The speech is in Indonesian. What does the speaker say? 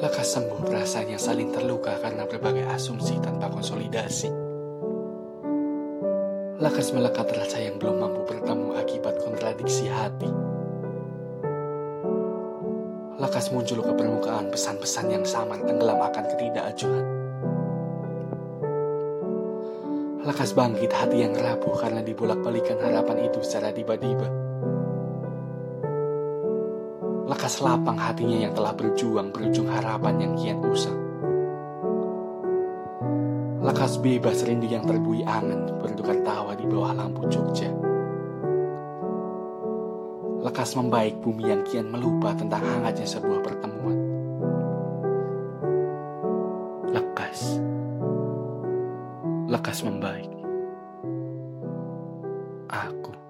Lekas sembuh perasaan yang saling terluka karena berbagai asumsi tanpa konsolidasi. Lekas melekat rasa yang belum mampu bertemu akibat kontradiksi hati. Lekas muncul ke permukaan pesan-pesan yang samar tenggelam akan ketidakajuan. Lekas bangkit hati yang rapuh karena dibolak-balikan harapan itu secara tiba-tiba lekas lapang hatinya yang telah berjuang berujung harapan yang kian usang. Lekas bebas rindu yang terbui angin bertukar tawa di bawah lampu Jogja. Lekas membaik bumi yang kian melupa tentang hangatnya sebuah pertemuan. Lekas. Lekas membaik. Aku.